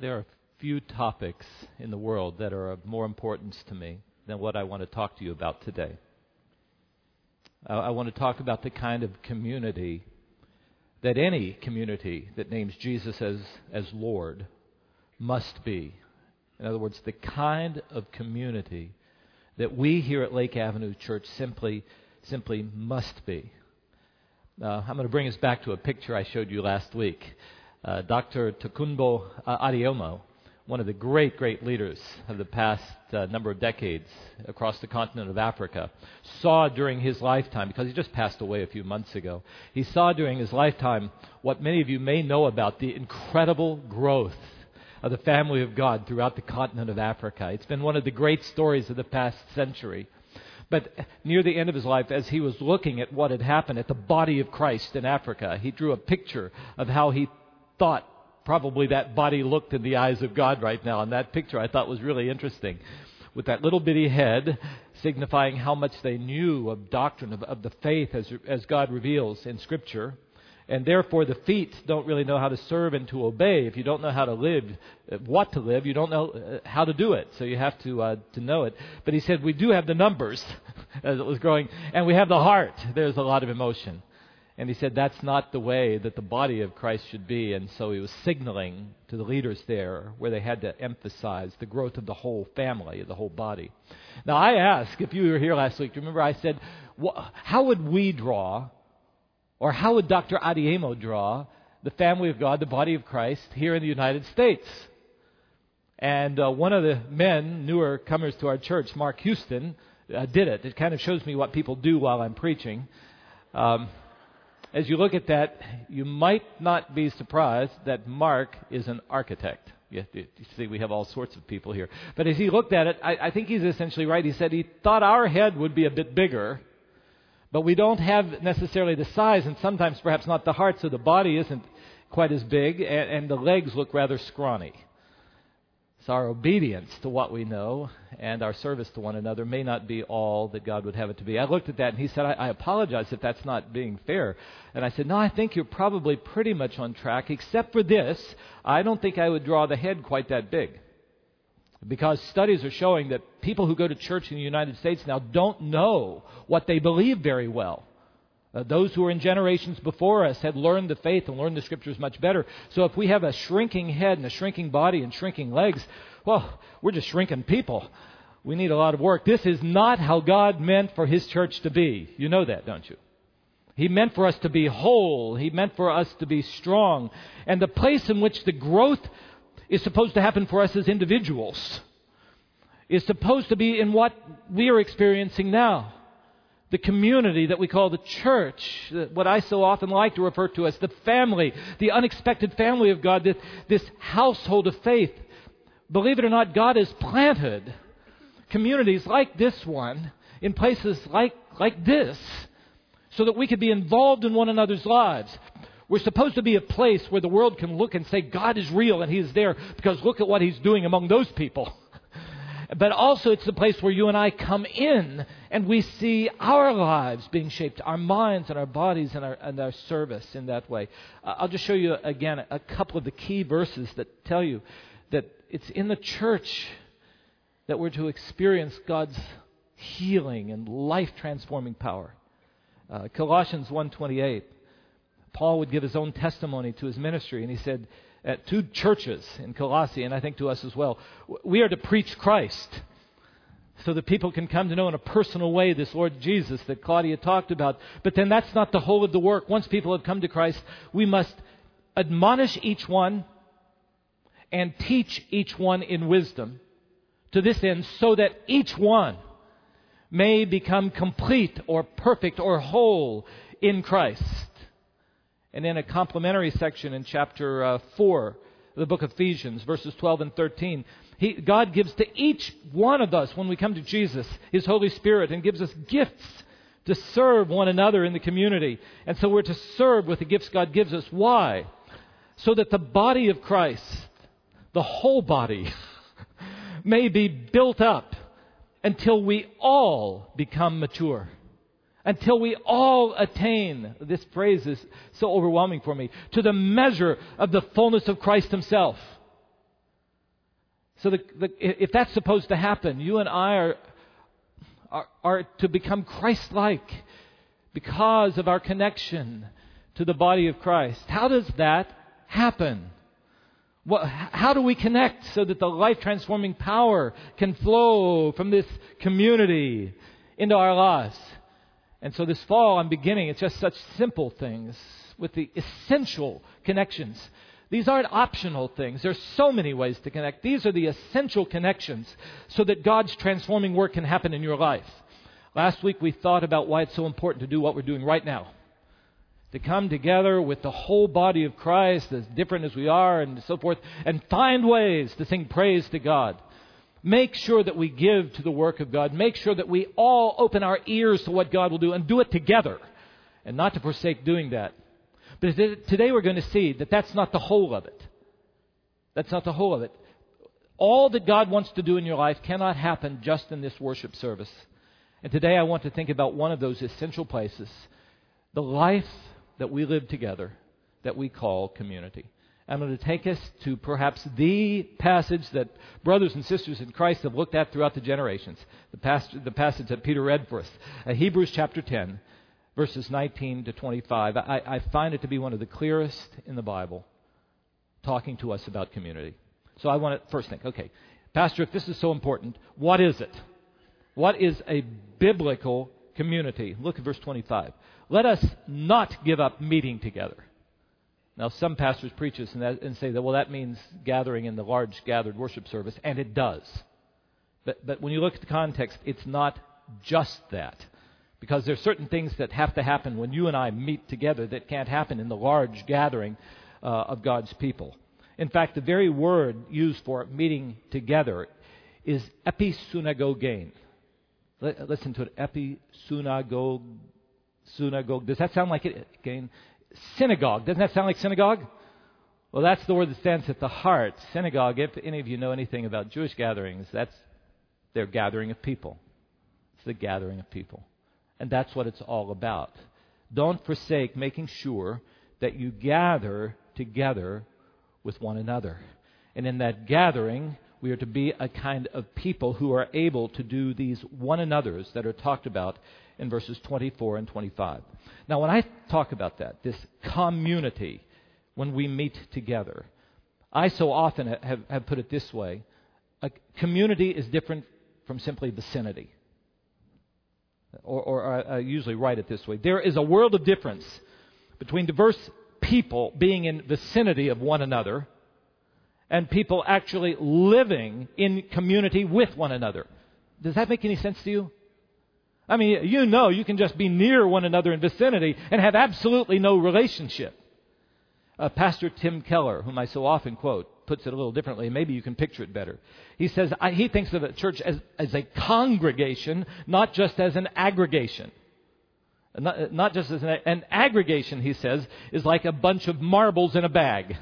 there are few topics in the world that are of more importance to me than what I want to talk to you about today. Uh, I want to talk about the kind of community that any community that names Jesus as, as Lord must be. In other words, the kind of community that we here at Lake Avenue Church simply, simply must be. Uh, I'm going to bring us back to a picture I showed you last week. Uh, Dr. Tokunboh uh, one of the great, great leaders of the past uh, number of decades across the continent of Africa, saw during his lifetime, because he just passed away a few months ago, he saw during his lifetime what many of you may know about the incredible growth of the family of God throughout the continent of Africa. It's been one of the great stories of the past century. But near the end of his life, as he was looking at what had happened at the body of Christ in Africa, he drew a picture of how he thought probably that body looked in the eyes of God right now. And that picture I thought was really interesting. With that little bitty head signifying how much they knew of doctrine, of, of the faith as, as God reveals in Scripture. And therefore, the feet don't really know how to serve and to obey. If you don't know how to live, uh, what to live, you don't know uh, how to do it. So you have to uh, to know it. But he said we do have the numbers, as it was growing, and we have the heart. There's a lot of emotion. And he said that's not the way that the body of Christ should be. And so he was signaling to the leaders there where they had to emphasize the growth of the whole family, the whole body. Now, I ask if you were here last week, remember I said, how would we draw, or how would Dr. Adeyemo draw the family of God, the body of Christ, here in the United States? And uh, one of the men, newer comers to our church, Mark Houston, uh, did it. It kind of shows me what people do while I'm preaching. Um, as you look at that, you might not be surprised that Mark is an architect. You, see, we have all sorts of people here. But as he looked at it, I, I think he's essentially right. He said he thought our head would be a bit bigger, but we don't have necessarily the size, and sometimes perhaps not the heart, so the body isn't quite as big, and, and the legs look rather scrawny. So our obedience to what we know and our service to one another may not be all that God would have it to be. I looked at that and he said, I, I apologize if that's not being fair. And I said, No, I think you're probably pretty much on track, except for this. I don't think I would draw the head quite that big. Because studies are showing that people who go to church in the United States now don't know what they believe very well. Uh, those who were in generations before us had learned the faith and learned the scriptures much better. So if we have a shrinking head and a shrinking body and shrinking legs, well, we're just shrinking people. We need a lot of work. This is not how God meant for His church to be. You know that, don't you? He meant for us to be whole. He meant for us to be strong. And the place in which the growth is supposed to happen for us as individuals is supposed to be in what we are experiencing now the community that we call the church, what I so often like to refer to as the family, the unexpected family of God, this, household of faith. Believe it or not, God has planted communities like this one in places like, like this so that we could be involved in one another's lives. We're supposed to be a place where the world can look and say, God is real and He is there because look at what He's doing among those people. But also, it's the place where you and I come in and we see our lives being shaped, our minds and our bodies and our, and our service in that way. Uh, I'll just show you again a couple of the key verses that tell you that it's in the church that we're to experience God's healing and life transforming power. Uh, Colossians 1:28. Paul would give his own testimony to his ministry, and he said, at two churches in Colossae, and I think to us as well. We are to preach Christ so that people can come to know in a personal way this Lord Jesus that Claudia talked about. But then that's not the whole of the work. Once people have come to Christ, we must admonish each one and teach each one in wisdom to this end so that each one may become complete or perfect or whole in Christ. And in a complementary section in chapter uh, 4 of the book of Ephesians, verses 12 and 13, he, God gives to each one of us, when we come to Jesus, His Holy Spirit and gives us gifts to serve one another in the community. And so we're to serve with the gifts God gives us. Why? So that the body of Christ, the whole body, may be built up until we all become mature until we all attain, this phrase is so overwhelming for me, to the measure of the fullness of Christ Himself. So the, the, if that's supposed to happen, you and I are, are, are to become Christ like because of our connection to the body of Christ. How does that happen? What, how do we connect so that the life transforming power can flow from this community into our lives? And so this fall, I'm beginning, it's just such simple things with the essential connections. These aren't optional things. There's so many ways to connect. These are the essential connections so that God's transforming work can happen in your life. Last week we thought about why it's so important to do what we're doing right now. To come together with the whole body of Christ, as different as we are and so forth, and find ways to sing praise to God. Make sure that we give to the work of God. Make sure that we all open our ears to what God will do and do it together and not to forsake doing that. But today we're going to see that that's not the whole of it. That's not the whole of it. All that God wants to do in your life cannot happen just in this worship service. And today I want to think about one of those essential places the life that we live together that we call community. I'm going to take us to perhaps the passage that brothers and sisters in Christ have looked at throughout the generations. The, passage, the passage that Peter read for us. Uh, Hebrews chapter 10, verses 19 to 25. I, I find it to be one of the clearest in the Bible talking to us about community. So I want to first think, okay, Pastor, if this is so important, what is it? What is a biblical community? Look at verse 25. Let us not give up meeting together now, some pastors preach this and, that, and, say that, well, that means gathering in the large gathered worship service, and it does. But, but when you look at the context, it's not just that. Because there are certain things that have to happen when you and I meet together that can't happen in the large gathering uh, of God's people. In fact, the very word used for meeting together is episunagogein. Listen to it, episunagoge. Synagogue. Does that sound like it again? Synagogue. Doesn't that sound like synagogue? Well, that's the word that stands at the heart. Synagogue, if any of you know anything about Jewish gatherings, that's their gathering of people. It's the gathering of people. And that's what it's all about. Don't forsake making sure that you gather together with one another. And in that gathering, we are to be a kind of people who are able to do these one another's that are talked about in verses 24 and 25. Now, when I talk about that, this community, when we meet together, I so often have, have put it this way a community is different from simply vicinity. Or, or I usually write it this way there is a world of difference between diverse people being in vicinity of one another and people actually living in community with one another. Does that make any sense to you? I mean, you know you can just be near one another in vicinity and have absolutely no relationship. Uh, Pastor Tim Keller, whom I so often quote, puts it a little differently. Maybe you can picture it better. He says I, he thinks of a church as, as a congregation, not just as an aggregation. Not, not just as an, an aggregation, he says, is like a bunch of marbles in a bag.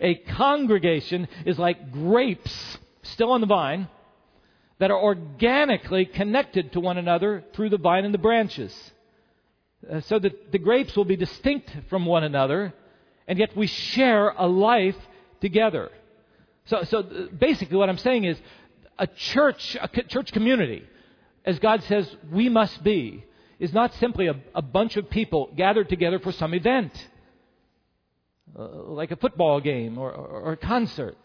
A congregation is like grapes still on the vine that are organically connected to one another through the vine and the branches. Uh, so that the grapes will be distinct from one another, and yet we share a life together. So, so uh, basically, what I'm saying is a church, a church community, as God says we must be, is not simply a, a bunch of people gathered together for some event, uh, like a football game or, or, or a concert.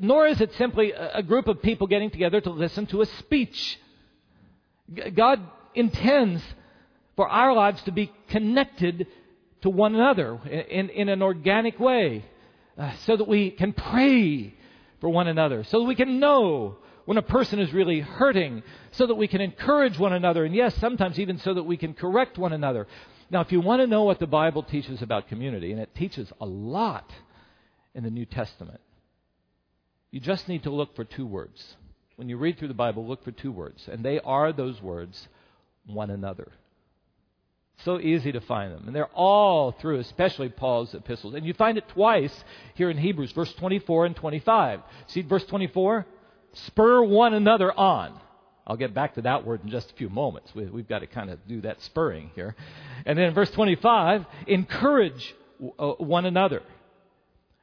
Nor is it simply a group of people getting together to listen to a speech. God intends for our lives to be connected to one another in, in an organic way uh, so that we can pray for one another, so that we can know when a person is really hurting, so that we can encourage one another, and yes, sometimes even so that we can correct one another. Now, if you want to know what the Bible teaches about community, and it teaches a lot in the New Testament, you just need to look for two words. When you read through the Bible, look for two words, and they are those words one another. So easy to find them. And they're all through, especially Paul's epistles. And you find it twice here in Hebrews, verse 24 and 25. See verse 24? Spur one another on. I'll get back to that word in just a few moments. We, have got to kind of do that spurring here. And then verse 25, encourage uh, one another.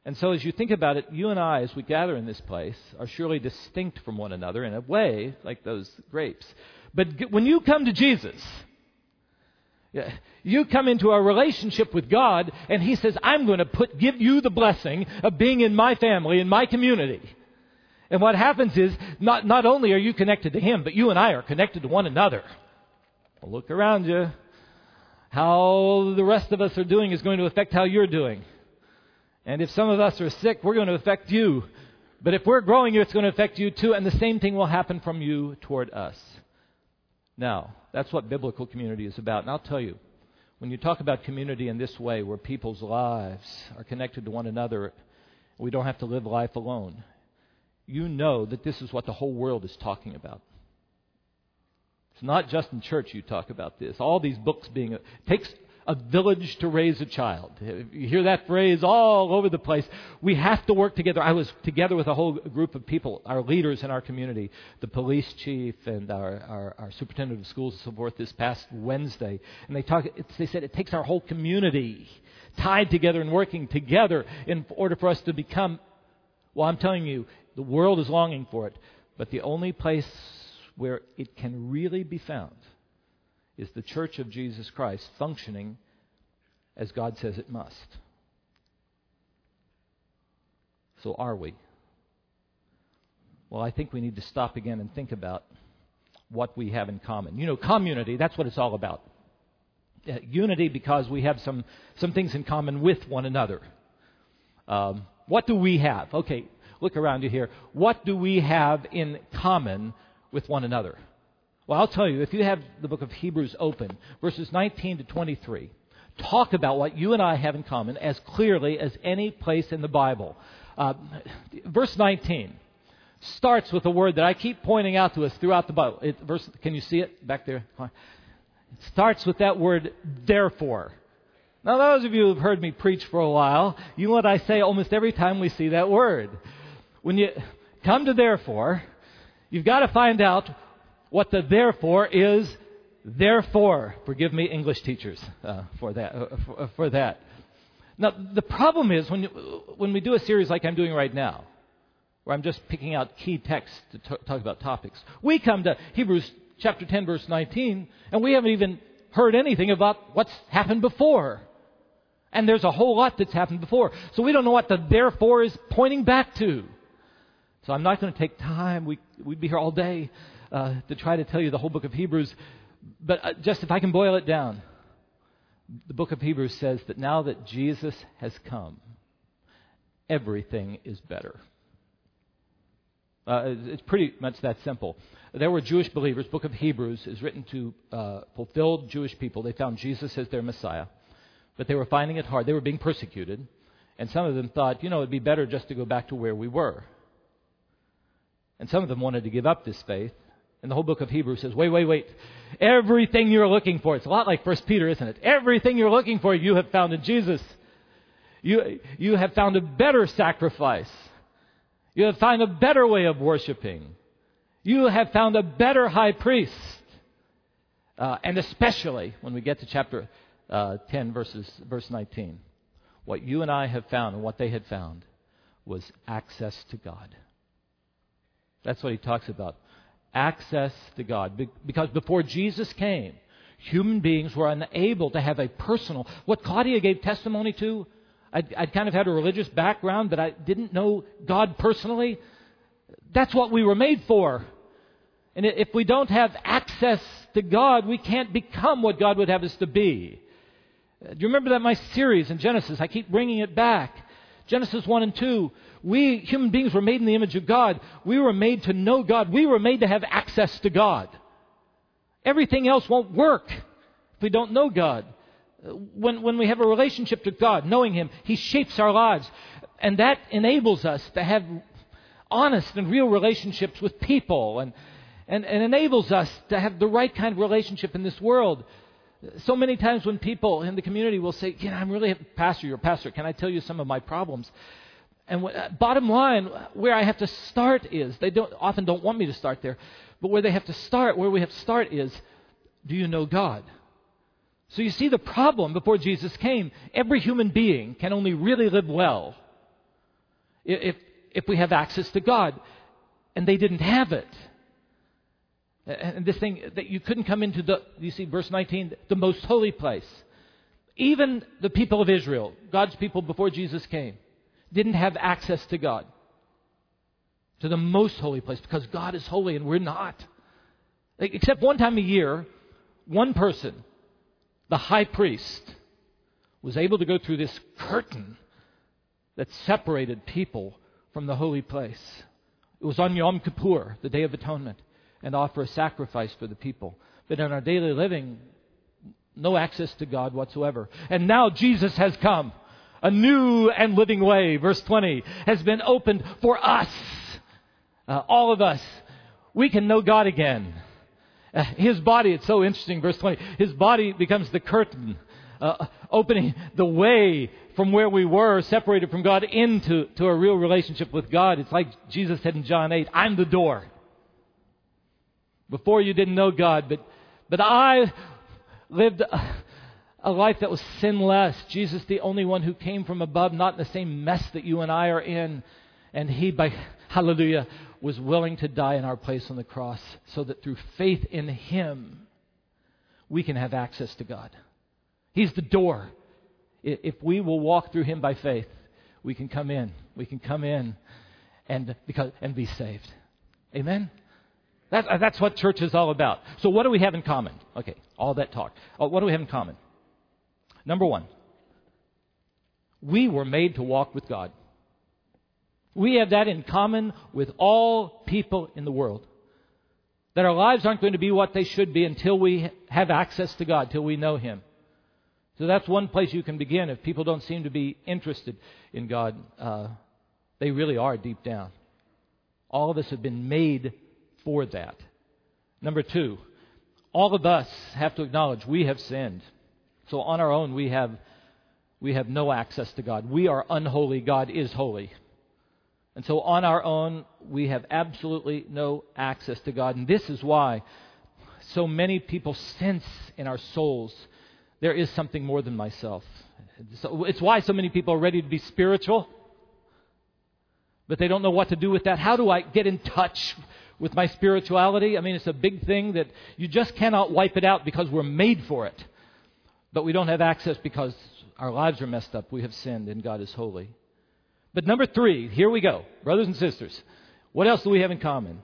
And so, as you think about it, you and I, as we gather in this place, are surely distinct from one another in a way, like those grapes. But when you come to Jesus, you come into a relationship with God, and He says, I'm going to put, give you the blessing of being in my family, in my community. And what happens is, not, not only are you connected to Him, but you and I are connected to one another. Look around you. How the rest of us are doing is going to affect how you're doing. And if some of us are sick, we're going to affect you. But if we're growing, you, it's going to affect you too, and the same thing will happen from you toward us. Now, that's what biblical community is about. And I'll tell you, when you talk about community in this way, where people's lives are connected to one another, we don't have to live life alone, you know that this is what the whole world is talking about. It's not just in church you talk about this. All these books being. It takes a village to raise a child. You hear that phrase all over the place. We have to work together. I was together with a whole group of people, our leaders in our community, the police chief and our, our, our superintendent of schools and so forth this past Wednesday. And they talk, they said it takes our whole community tied together and working together in order for us to become, well, I'm telling you, the world is longing for it. But the only place where it can really be found is the church of Jesus Christ functioning as God says it must. So are we? Well, I think we need to stop again and think about what we have in common. You know, community, that's what it's all about. Unity because we have some, some things in common with one another. Um, what do we have? Okay, look around you here. What do we have in common with one another? Well, I'll tell you, if you have the book of Hebrews open, verses 19 to 23, talk about what you and I have in common as clearly as any place in the Bible. Uh, verse 19 starts with a word that I keep pointing out to us throughout the Bible. It, verse, can you see it back there? It starts with that word, therefore. Now, those of you who've heard me preach for a while, you know what I say almost every time we see that word. When you come to therefore, you've got to find out what the therefore is therefore. Forgive me, English teachers, uh, for that. Uh, for, uh, for, that. Now, the problem is when, you, when we do a series like I'm doing right now, where I'm just picking out key texts to t- talk about topics, we come to Hebrews chapter 10, verse 19, and we haven't even heard anything about what's happened before. And there's a whole lot that's happened before. So we don't know what the therefore is pointing back to. So I'm not going to take time. We, we'd be here all day uh, to try to tell you the whole book of Hebrews, but uh, just if I can boil it down, the book of Hebrews says that now that Jesus has come, everything is better. Uh, it's pretty much that simple. There were Jewish believers. Book of Hebrews is written to uh, fulfilled Jewish people. They found Jesus as their Messiah, but they were finding it hard. They were being persecuted, and some of them thought, you know, it'd be better just to go back to where we were. And some of them wanted to give up this faith, and the whole book of Hebrews says, wait, wait, wait. Everything you're looking for, it's a lot like First Peter, isn't it? Everything you're looking for, you have found in Jesus. You, you have found a better sacrifice. You have found a better way of worshiping. You have found a better high priest. Uh, and especially when we get to chapter uh, 10, verses, verse 19, what you and I have found and what they had found was access to God. That's what he talks about access to God. Because before Jesus came, human beings were unable to have a personal, what Claudia gave testimony to, I'd, I'd, kind of had a religious background, but I didn't know God personally. That's what we were made for. And if we don't have access to God, we can't become what God would have us to be. Do you remember that my series in Genesis? I keep bringing it back. Genesis 1 and 2. We, human beings, were made in the image of God. We were made to know God. We were made to have access to God. Everything else won't work if we don't know God. When, when we have a relationship to God, knowing Him, He shapes our lives. And that enables us to have honest and real relationships with people and, and, and enables us to have the right kind of relationship in this world. So many times when people in the community will say, know, I'm really a pastor, you're a pastor, can I tell you some of my problems? And what, uh, bottom line, where I have to start is they don't often don't want me to start there, but where they have to start, where we have to start is, do you know God? So you see the problem before Jesus came. Every human being can only really live well if, if we have access to God. And they didn't have it. And this thing that you couldn't come into the, you see, verse 19, the most holy place. Even the people of Israel, God's people before Jesus came, didn't have access to God, to the most holy place, because God is holy and we're not. Except one time a year, one person, the high priest, was able to go through this curtain that separated people from the holy place. It was on Yom Kippur, the Day of Atonement, and offer a sacrifice for the people. But in our daily living, no access to God whatsoever. And now Jesus has come. A new and living way, verse 20, has been opened for us. Uh, all of us. We can know God again. Uh, his body, it's so interesting, verse 20, his body becomes the curtain, uh, opening the way from where we were, separated from God, into to a real relationship with God. It's like Jesus said in John 8, I'm the door. Before you didn't know God, but, but I lived a, life that was sinless. Jesus, the only one who came from above, not in the same mess that you and I are in. And he, by hallelujah, was willing to die in our place on the cross so that through faith in him, we can have access to God. He's the door. If we will walk through him by faith, we can come in. We can come in and, because, and be saved. Amen? That, uh, that's what church is all about. So, what do we have in common? Okay, all that talk. Oh, what do we have in common? Number one, we were made to walk with God. We have that in common with all people in the world. That our lives aren't going to be what they should be until we have access to God, till we know Him. So that's one place you can begin. If people don't seem to be interested in God, uh, they really are deep down. All of us have been made for that. Number two, all of us have to acknowledge we have sinned. So on our own, we have, we have no access to God. We are unholy. God is holy. And so on our own, we have absolutely no access to God. And this is why so many people sense in our souls there is something more than myself. So it's why so many people are ready to be spiritual, but they don't know what to do with that. How do I get in touch with my spirituality. I mean, it's a big thing that you just cannot wipe it out because we're made for it. But we don't have access because our lives are messed up. We have sinned and God is holy. But number three, here we go. Brothers and sisters, what else do we have in common?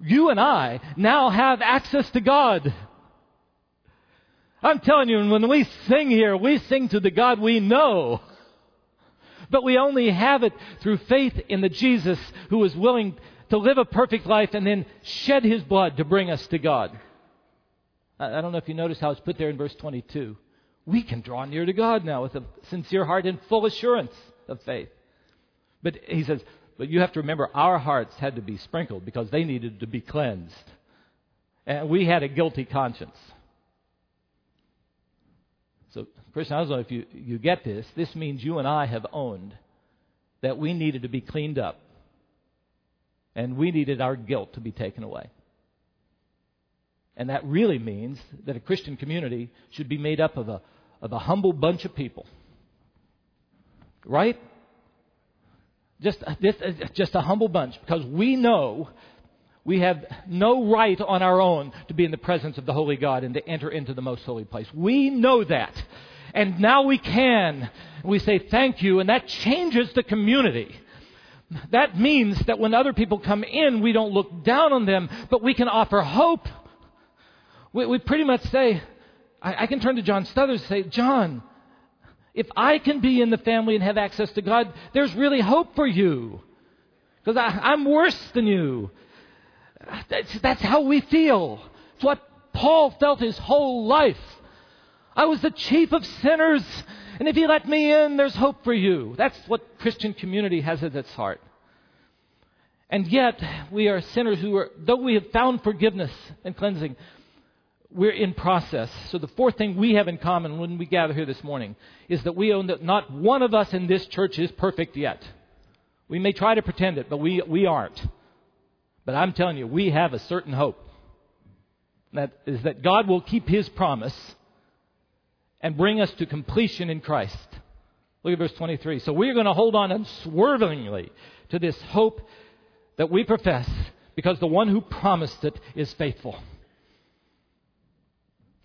You and I now have access to God. I'm telling you, when we sing here, we sing to the God we know. But we only have it through faith in the Jesus who is willing to live a perfect life and then shed his blood to bring us to God. I don't know if you notice how it's put there in verse 22. We can draw near to God now with a sincere heart and full assurance of faith. But he says, but you have to remember our hearts had to be sprinkled because they needed to be cleansed. And we had a guilty conscience. So, Christian, I don't know if you, you get this. This means you and I have owned that we needed to be cleaned up and we needed our guilt to be taken away. And that really means that a Christian community should be made up of a, of a humble bunch of people. Right? Just, just, just a humble bunch because we know we have no right on our own to be in the presence of the Holy God and to enter into the most holy place. We know that. And now we can. We say thank you, and that changes the community. That means that when other people come in, we don't look down on them, but we can offer hope. We, we pretty much say, I, I, can turn to John Stothers and say, John, if I can be in the family and have access to God, there's really hope for you. Because I'm worse than you. That's, that's how we feel. It's what Paul felt his whole life. I was the chief of sinners and if you let me in, there's hope for you. That's what Christian community has at its heart. And yet, we are sinners who are, though we have found forgiveness and cleansing, we're in process. So the fourth thing we have in common when we gather here this morning is that we own that not one of us in this church is perfect yet. We may try to pretend it, but we, we aren't. But I'm telling you, we have a certain hope. That is that God will keep His promise and bring us to completion in Christ. Look at verse 23. So we're going to hold on unswervingly to this hope that we profess because the one who promised it is faithful.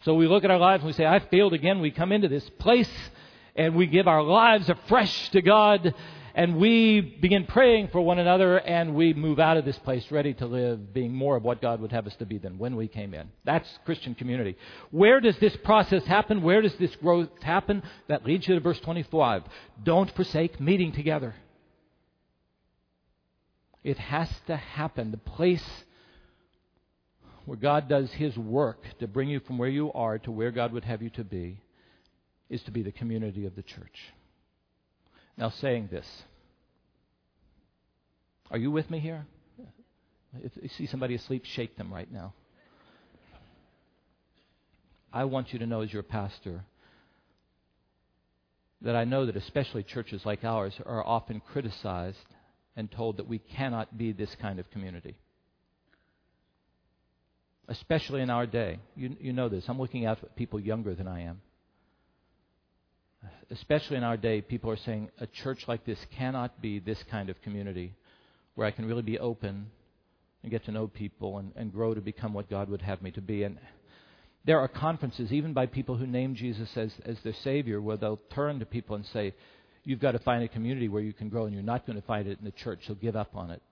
So we look at our lives and we say, I failed again. We come into this place and we give our lives afresh to God and we begin praying for one another and we move out of this place ready to live, being more of what God would have us to be than when we came in. That's Christian community. Where does this process happen? Where does this growth happen? That leads you to verse 25. Don't forsake meeting together. It has to happen. The place where God does His work to bring you from where you are to where God would have you to be is to be the community of the church. Now, saying this, are you with me here? If you see somebody asleep, shake them right now. I want you to know, as your pastor, that I know that especially churches like ours are often criticized and told that we cannot be this kind of community. Especially in our day. You, you know this. I'm looking out at people younger than I am. Especially in our day, people are saying a church like this cannot be this kind of community where I can really be open and get to know people and, and grow to become what God would have me to be. And there are conferences, even by people who name Jesus as, as their Savior, where they'll turn to people and say, You've got to find a community where you can grow, and you're not going to find it in the church, so give up on it.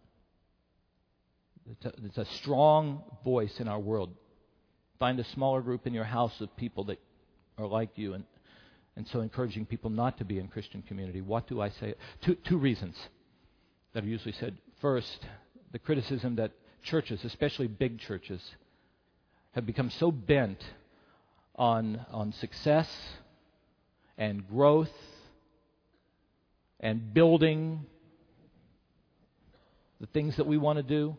It's a, it's a strong voice in our world. Find a smaller group in your house of people that are like you, and, and so encouraging people not to be in Christian community. What do I say? Two, two reasons that are usually said. First, the criticism that churches, especially big churches, have become so bent on, on success and growth and building the things that we want to do,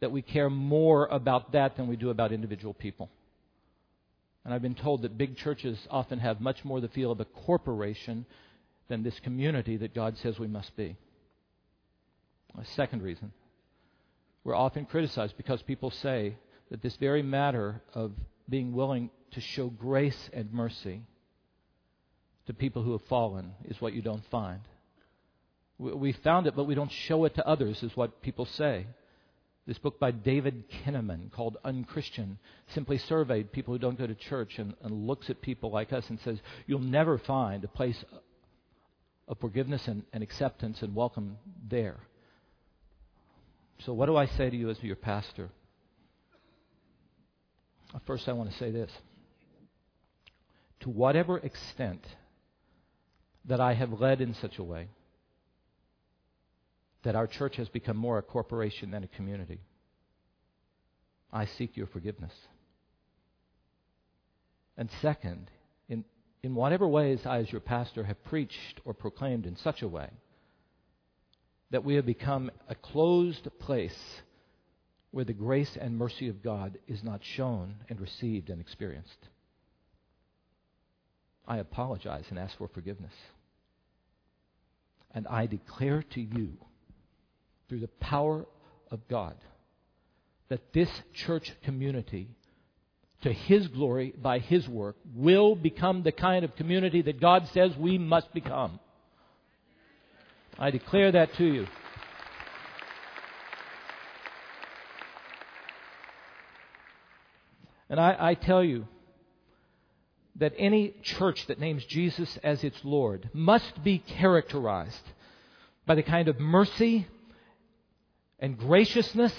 that we care more about that than we do about individual people. And I've been told that big churches often have much more the feel of a corporation than this community that God says we must be. A second reason. We're often criticized because people say that this very matter of being willing to show grace and mercy to people who have fallen is what you don't find. We found it, but we don't show it to others, is what people say. This book by David Kinnaman called Unchristian simply surveyed people who don't go to church and, and looks at people like us and says, You'll never find a place of forgiveness and, and acceptance and welcome there. So, what do I say to you as your pastor? Uh, first, I want to say this. To whatever extent that I have led in such a way that our church has become more a corporation than a community, I seek your forgiveness. And second, in, in whatever ways I, as your pastor, have preached or proclaimed in such a way that we have become a closed place where the grace and mercy of God is not shown and received and experienced. I apologize and ask for forgiveness. And I declare to you, through the power of God, that this church community, to His glory, by His work, will become the kind of community that God says we must become. I declare that to you. And I, I, tell you that any church that names Jesus as its Lord must be characterized by the kind of mercy and graciousness,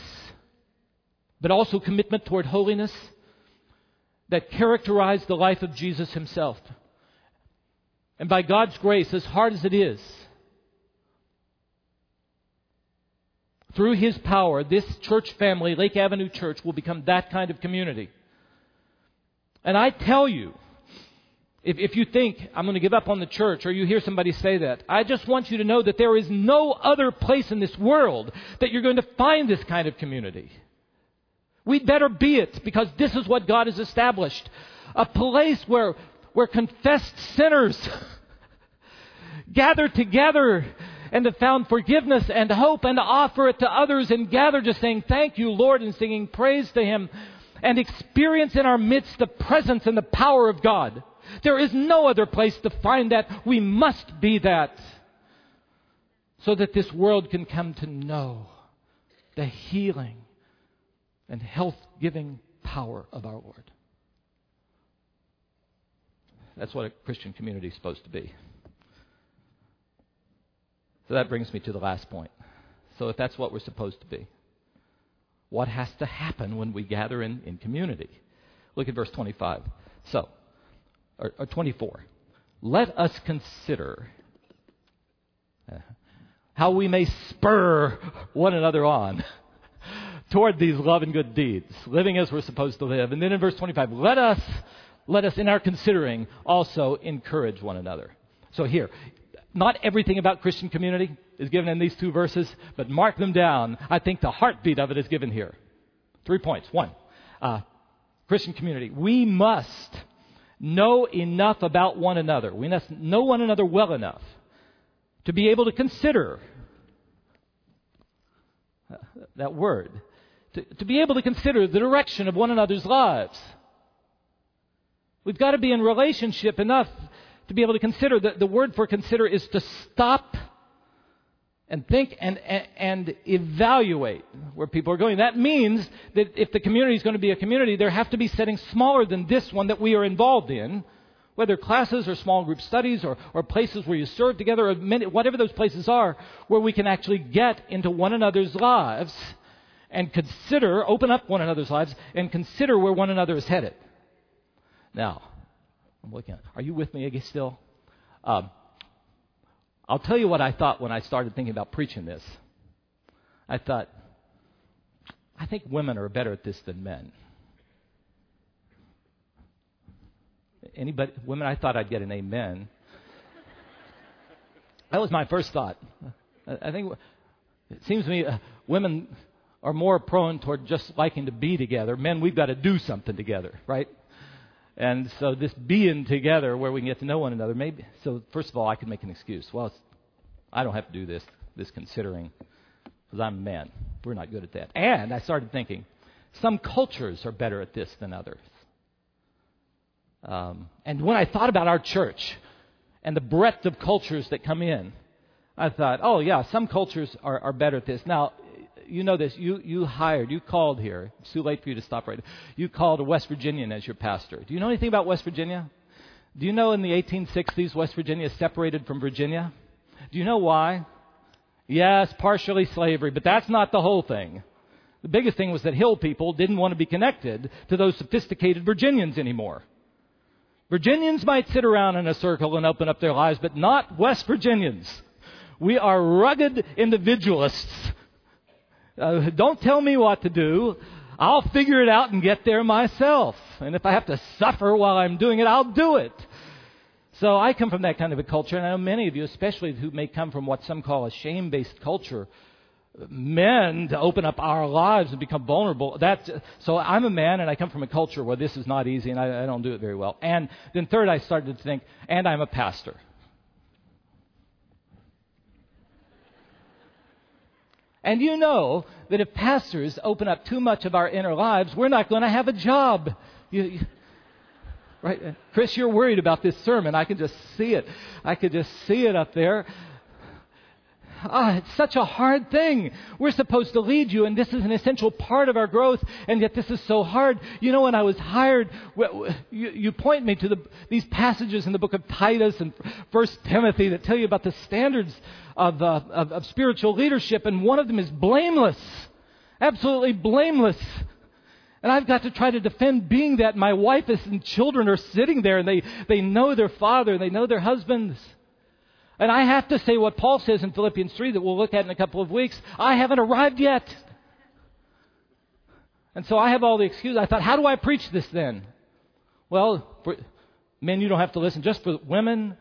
but also commitment toward holiness that characterized the life of Jesus himself. And by God's grace, as hard as it is, through His power, this church family, Lake Avenue Church, will become that kind of community. And I tell you, if, if you think I'm going to give up on the church or you hear somebody say that, I just want you to know that there is no other place in this world that you're going to find this kind of community. We'd better be it because this is what God has established. A place where, where confessed sinners gather together and have found forgiveness and hope and offer it to others and gather just saying, Thank you, Lord, and singing praise to Him and experience in our midst the presence and the power of God. There is no other place to find that. We must be that so that this world can come to know the healing and health giving power of our Lord. That's what a Christian community is supposed to be. So that brings me to the last point. So, if that's what we're supposed to be, what has to happen when we gather in, in community? Look at verse 25. So, or, or 24. Let us consider uh, how we may spur one another on toward these love and good deeds, living as we're supposed to live. And then in verse 25, let us, let us in our considering also encourage one another. So here, not everything about Christian community is given in these two verses, but mark them down. I think the heartbeat of it is given here. Three points. One, uh, Christian community. We must know enough about one another. We must know one another well enough to be able to consider that word, to, to be able to consider the direction of one another's lives. We've got to be in relationship enough to be able to consider. The, the word for consider is to stop and think and, and, and, evaluate where people are going. That means that if the community is going to be a community, there have to be settings smaller than this one that we are involved in, whether classes or small group studies or, or places where you serve together or many, whatever those places are, where we can actually get into one another's lives and consider, open up one another's lives and consider where one another is headed. Now, I'm looking at, are you with me again still? Um, I'll tell you what I thought when I started thinking about preaching this. I thought, I think women are better at this than men. Anybody, women, I thought I'd get an amen. That was my first thought. I think it seems to me uh, women are more prone toward just liking to be together. Men, we've got to do something together, right? And so this being together where we can get to know one another, maybe. So first of all, I could make an excuse. Well, I don't have to do this, this considering, because I'm a man. We're not good at that. And I started thinking, some cultures are better at this than others. Um, and when I thought about our church and the breadth of cultures that come in, I thought, oh yeah, some cultures are, are better at this. Now, you know this. You, you hired, you called here. It's too late for you to stop right now. You called a West Virginian as your pastor. Do you know anything about West Virginia? Do you know in the 1860s West Virginia separated from Virginia? Do you know why? Yes, partially slavery, but that's not the whole thing. The biggest thing was that hill people didn't want to be connected to those sophisticated Virginians anymore. Virginians might sit around in a circle and open up their lives, but not West Virginians. We are rugged individualists uh, don't tell me what to do. I'll figure it out and get there myself. And if I have to suffer while I'm doing it, I'll do it. So I come from that kind of a culture, and I know many of you, especially who may come from what some call a shame based culture, men to open up our lives and become vulnerable. That, so I'm a man, and I come from a culture where this is not easy, and I, I don't do it very well. And then third, I started to think, and I'm a pastor. And you know that if pastors open up too much of our inner lives, we're not going to have a job. You, you, right? Chris, you're worried about this sermon. I can just see it. I could just see it up there. Ah, it's such a hard thing. We're supposed to lead you, and this is an essential part of our growth, and yet this is so hard. You know, when I was hired, you, you point me to the, these passages in the book of Titus and First Timothy that tell you about the standards of, uh, of, of spiritual leadership, and one of them is blameless. Absolutely blameless. And I've got to try to defend being that. My wife and children are sitting there and they, they know their father, and they know their husbands. And I have to say what Paul says in Philippians 3 that we'll look at in a couple of weeks. I haven't arrived yet. And so I have all the excuses. I thought, how do I preach this then? Well, for men, you don't have to listen. Just for women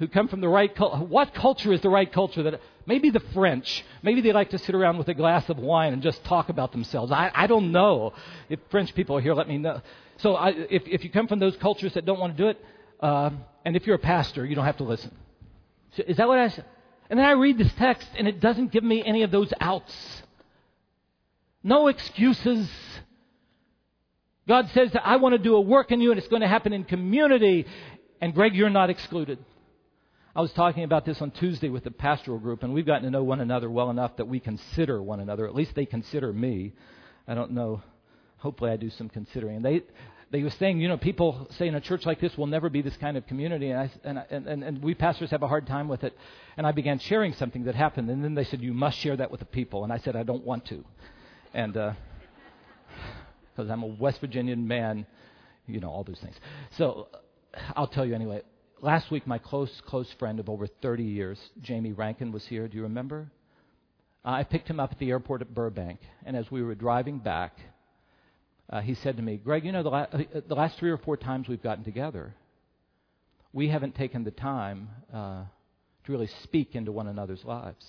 who come from the right culture. What culture is the right culture? That maybe the French. Maybe they like to sit around with a glass of wine and just talk about themselves. I, I don't know. If French people are here, let me know. So I, if if you come from those cultures that don't want to do it, uh, and if you're a pastor, you don't have to listen. So is that what I said? And then I read this text, and it doesn't give me any of those outs. No excuses. God says that I want to do a work in you and it's going to happen in community. And Greg, you're not excluded. I was talking about this on Tuesday with the pastoral group, and we've gotten to know one another well enough that we consider one another. At least they consider me. I don't know. Hopefully, I do some considering. They they were saying, you know, people say in a church like this will never be this kind of community, and, I, and, and, and we pastors have a hard time with it. And I began sharing something that happened, and then they said, you must share that with the people. And I said, I don't want to. And because uh, I'm a West Virginian man, you know, all those things. So I'll tell you anyway. Last week, my close, close friend of over 30 years, Jamie Rankin, was here. Do you remember? I picked him up at the airport at Burbank, and as we were driving back, uh, he said to me, Greg, you know, the, la- uh, the, last three or four times we've gotten together, we haven't taken the time uh, to really speak into one another's lives,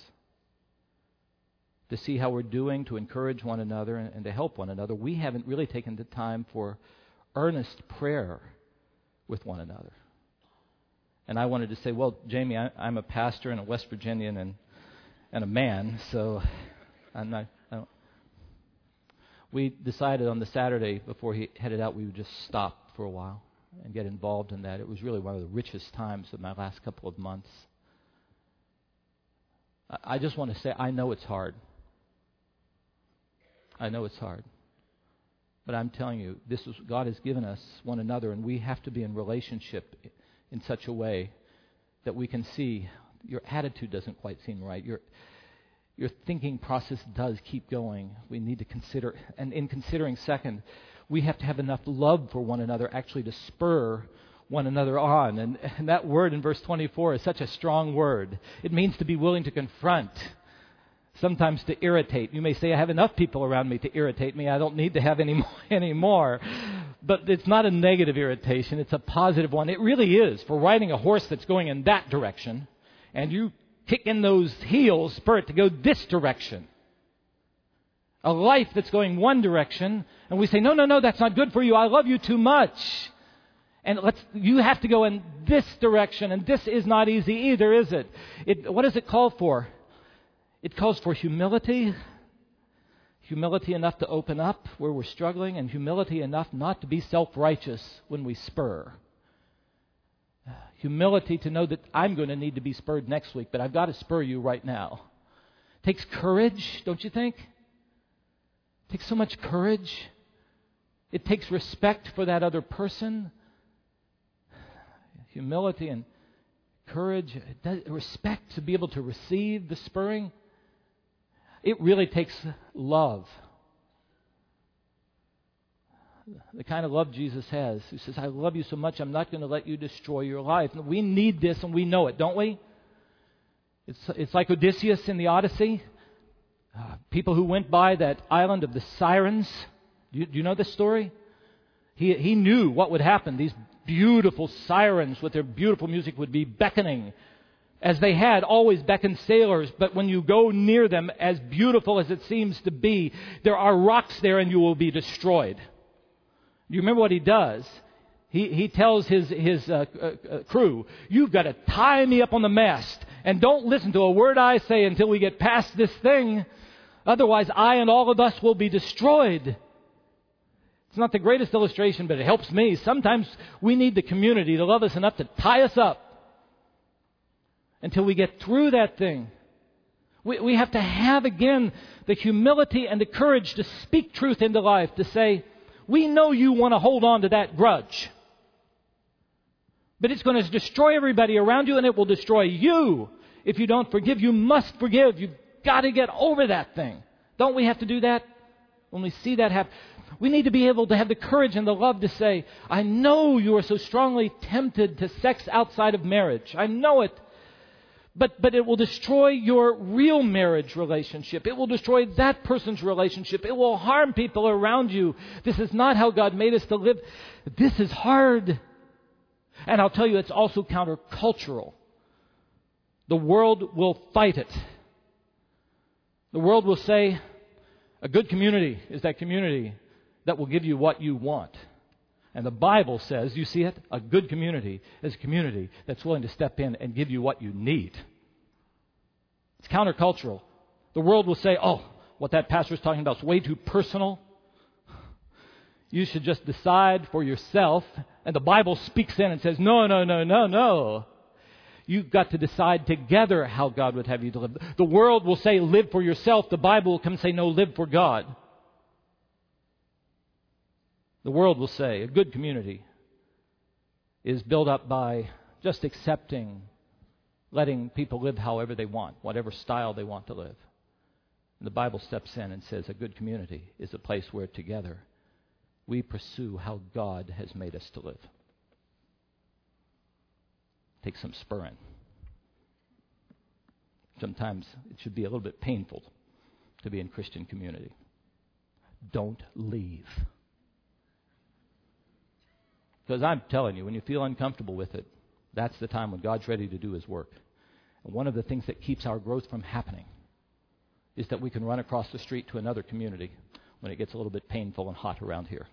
to see how we're doing, to encourage one another, and, and to help one another. We haven't really taken the time for earnest prayer with one another. And I wanted to say, well, Jamie, I, I'm a pastor and a West Virginian and, and a man, so I'm not we decided on the Saturday before he headed out, we would just stop for a while and get involved in that. It was really one of the richest times of my last couple of months. I just want to say, I know it's hard. I know it's hard. But I'm telling you, this is God has given us one another, and we have to be in relationship in such a way that we can see your attitude doesn't quite seem right. Your thinking process does keep going. We need to consider, and in considering, second, we have to have enough love for one another actually to spur one another on. And, and that word in verse 24 is such a strong word. It means to be willing to confront, sometimes to irritate. You may say, I have enough people around me to irritate me. I don't need to have any more. Any more. But it's not a negative irritation, it's a positive one. It really is. For riding a horse that's going in that direction, and you kicking those heels spur it to go this direction. A life that's going one direction, and we say, no, no, no, that's not good for you. I love you too much. And let's, you have to go in this direction, and this is not easy either, is it? it what does it call for? It calls for humility, humility enough to open up where we're struggling, and humility enough not to be self righteous when we spur humility to know that I'm going to need to be spurred next week, but I've got to spur you right now. It takes courage, don't you think? It takes so much courage. It takes respect for that other person. Humility and courage, respect to be able to receive the spurring. It really takes love the kind of love Jesus has, who says, I love you so much, I'm not going to let you destroy your life. We need this, and we know it, don't we? It's, it's like Odysseus in the Odyssey. Uh, people who went by that island of the Sirens. Do you, do you know this story? He, he knew what would happen. These beautiful sirens with their beautiful music would be beckoning as they had always beckoned sailors, but when you go near them, as beautiful as it seems to be, there are rocks there and you will be destroyed you remember what he does? He, he tells his, his uh, uh, uh, crew, You've got to tie me up on the mast, and don't listen to a word I say until we get past this thing. Otherwise, I and all of us will be destroyed. It's not the greatest illustration, but it helps me. Sometimes we need the community to love us enough to tie us up until we get through that thing. We, we have to have again the humility and the courage to speak truth into life, to say, we know you want to hold on to that grudge. But it's going to destroy everybody around you and it will destroy you if you don't forgive. You must forgive. You've got to get over that thing. Don't we have to do that? When we see that happen, we need to be able to have the courage and the love to say, I know you are so strongly tempted to sex outside of marriage. I know it. But, but it will destroy your real marriage relationship. It will destroy that person's relationship. It will harm people around you. This is not how God made us to live. This is hard. And I'll tell you, it's also countercultural. The world will fight it. The world will say, a good community is that community that will give you what you want. And the Bible says, you see it? A good community is a community that's willing to step in and give you what you need. It's countercultural. The world will say, oh, what that pastor is talking about is way too personal. you should just decide for yourself. And the Bible speaks in and says, no, no, no, no, no. You've got to decide together how God would have you to live. The world will say, live for yourself. The Bible will come and say, no, live for God. The world will say, a good community is built up by just accepting, letting people live however they want, whatever style they want to live. And the Bible steps in and says, a good community is a place where together we pursue how God has made us to live. Take some spurring. Sometimes it should be a little bit painful to be in Christian community. Don't leave. Because I'm telling you, when you feel uncomfortable with it, that's the time when God's ready to do His work. And one of the things that keeps our growth from happening is that we can run across the street to another community when it gets a little bit painful and hot around here.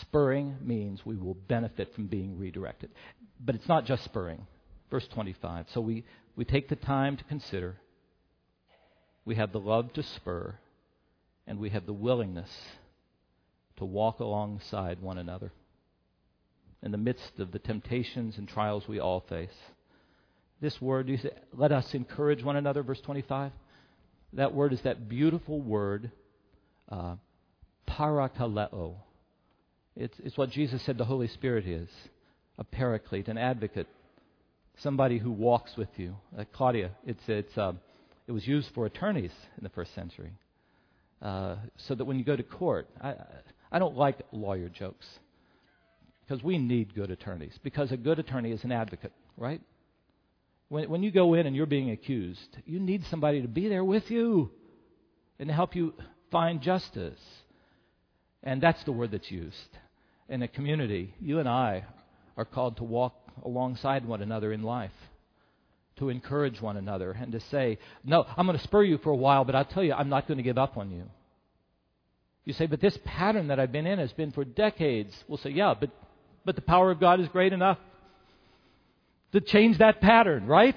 Spurring means we will benefit from being redirected. But it's not just spurring. Verse 25. So we, we take the time to consider. We have the love to spur, and we have the willingness to walk alongside one another in the midst of the temptations and trials we all face. This word, you say, let us encourage one another, verse 25. That word is that beautiful word, uh, parakaleo. It's, it's what Jesus said the Holy Spirit is a paraclete, an advocate, somebody who walks with you. Uh, Claudia, it's, it's, uh, it was used for attorneys in the first century. Uh, so that when you go to court, I, I don't like lawyer jokes because we need good attorneys. Because a good attorney is an advocate, right? When, when you go in and you're being accused, you need somebody to be there with you and to help you find justice. And that's the word that's used in a community, you and I are called to walk alongside one another in life, to encourage one another, and to say, No, I'm going to spur you for a while, but I'll tell you, I'm not going to give up on you. You say, But this pattern that I've been in has been for decades. We'll say, Yeah, but, but the power of God is great enough to change that pattern, right?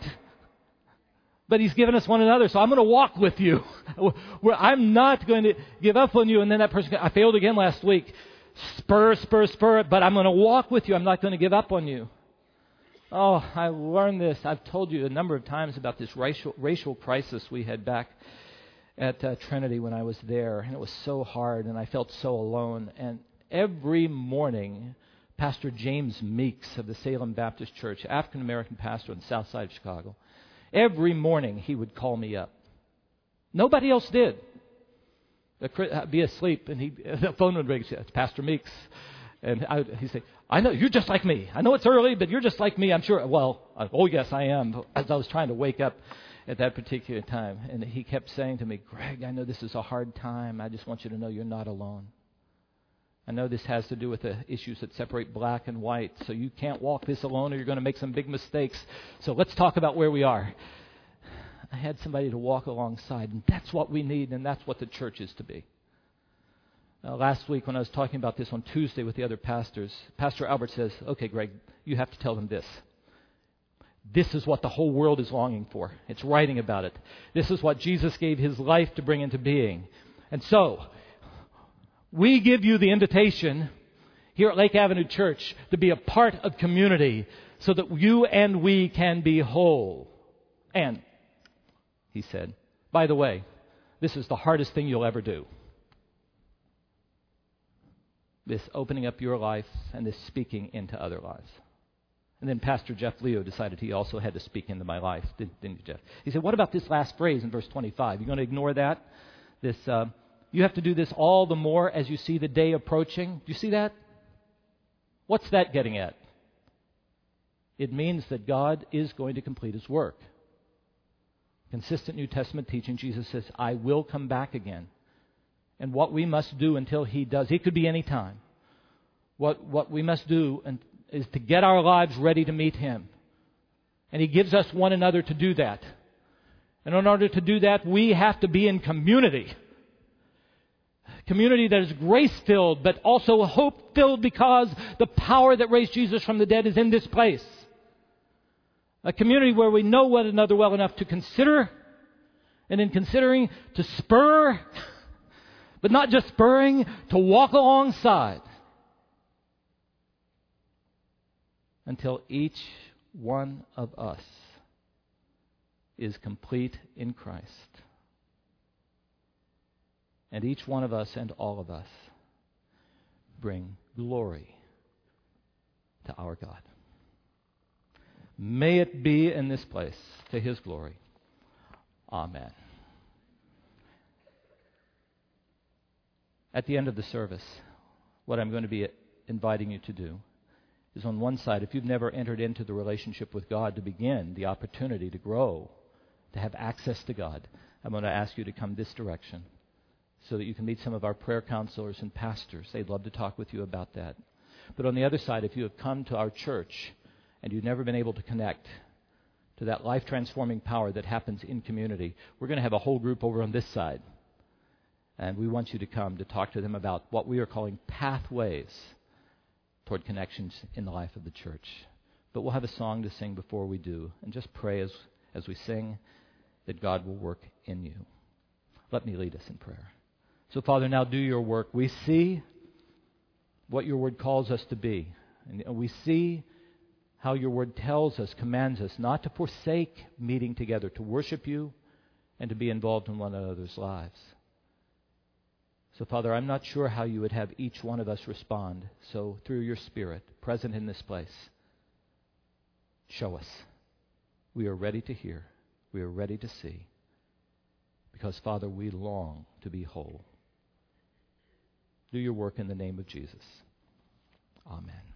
but he's given us one another. So I'm going to walk with you. I'm not going to give up on you. And then that person, I failed again last week spur, spur, spur, but I'm going to walk with you. I'm not going to give up on you. Oh, I learned this. I've told you a number of times about this racial, racial crisis we had back at uh, Trinity when I was there, and it was so hard, and I felt so alone. And every morning, Pastor James Meeks of the Salem Baptist Church, African American pastor on the south side of Chicago, every morning he would call me up. Nobody else did. Uh, be asleep, and he, the phone would ring. It's Pastor Meeks. And I, he'd say, I know, you're just like me. I know it's early, but you're just like me, I'm sure. Well, oh, yes, I am. As I was trying to wake up at that particular time. And he kept saying to me, Greg, I know this is a hard time. I just want you to know you're not alone. I know this has to do with the issues that separate black and white, so you can't walk this alone or you're going to make some big mistakes. So let's talk about where we are. I had somebody to walk alongside, and that's what we need, and that's what the church is to be. Uh, last week, when I was talking about this on Tuesday with the other pastors, Pastor Albert says, Okay, Greg, you have to tell them this. This is what the whole world is longing for. It's writing about it. This is what Jesus gave his life to bring into being. And so, we give you the invitation here at Lake Avenue Church to be a part of community so that you and we can be whole. And he said. By the way, this is the hardest thing you'll ever do. This opening up your life and this speaking into other lives. And then Pastor Jeff Leo decided he also had to speak into my life, didn't, you, Jeff? He said, What about this last phrase in verse 25? You going to ignore that? This, uh, you have to do this all the more as you see the day approaching. Do you see that? What's that getting at? It means that God is going to complete his work consistent New Testament teaching, Jesus says, I will come back again. And what we must do until He does, it could be any time. What, what we must do is to get our lives ready to meet Him. And He gives us one another to do that. And in order to do that, we have to be in community. Community that is grace filled, but also hope filled because the power that raised Jesus from the dead is in this place. A community where we know one another well enough to consider, and in considering, to spur, but not just spurring, to walk alongside until each one of us is complete in Christ. And each one of us and all of us bring glory to our God. May it be in this place to his glory. Amen. At the end of the service, what I'm going to be inviting you to do is on one side, if you've never entered into the relationship with God to begin the opportunity to grow, to have access to God, I'm going to ask you to come this direction so that you can meet some of our prayer counselors and pastors. They'd love to talk with you about that. But on the other side, if you have come to our church and you've never been able to connect to that life transforming power that happens in community, we're going to have a whole group over on this side. And we want you to come to talk to them about what we are calling pathways toward connections in the life of the church. But we'll have a song to sing before we do, and just pray as, as we sing that God will work in you. Let me lead us in prayer. So, Father, now do your work. We see what your word calls us to be, and we see how your word tells us, commands us not to forsake meeting together, to worship you, and to be involved in one another's lives. So, Father, I'm not sure how you would have each one of us respond. So, through your Spirit, present in this place, show us. We are ready to hear. We are ready to see. Because, Father, we long to be whole. Do your work in the name of Jesus. Amen.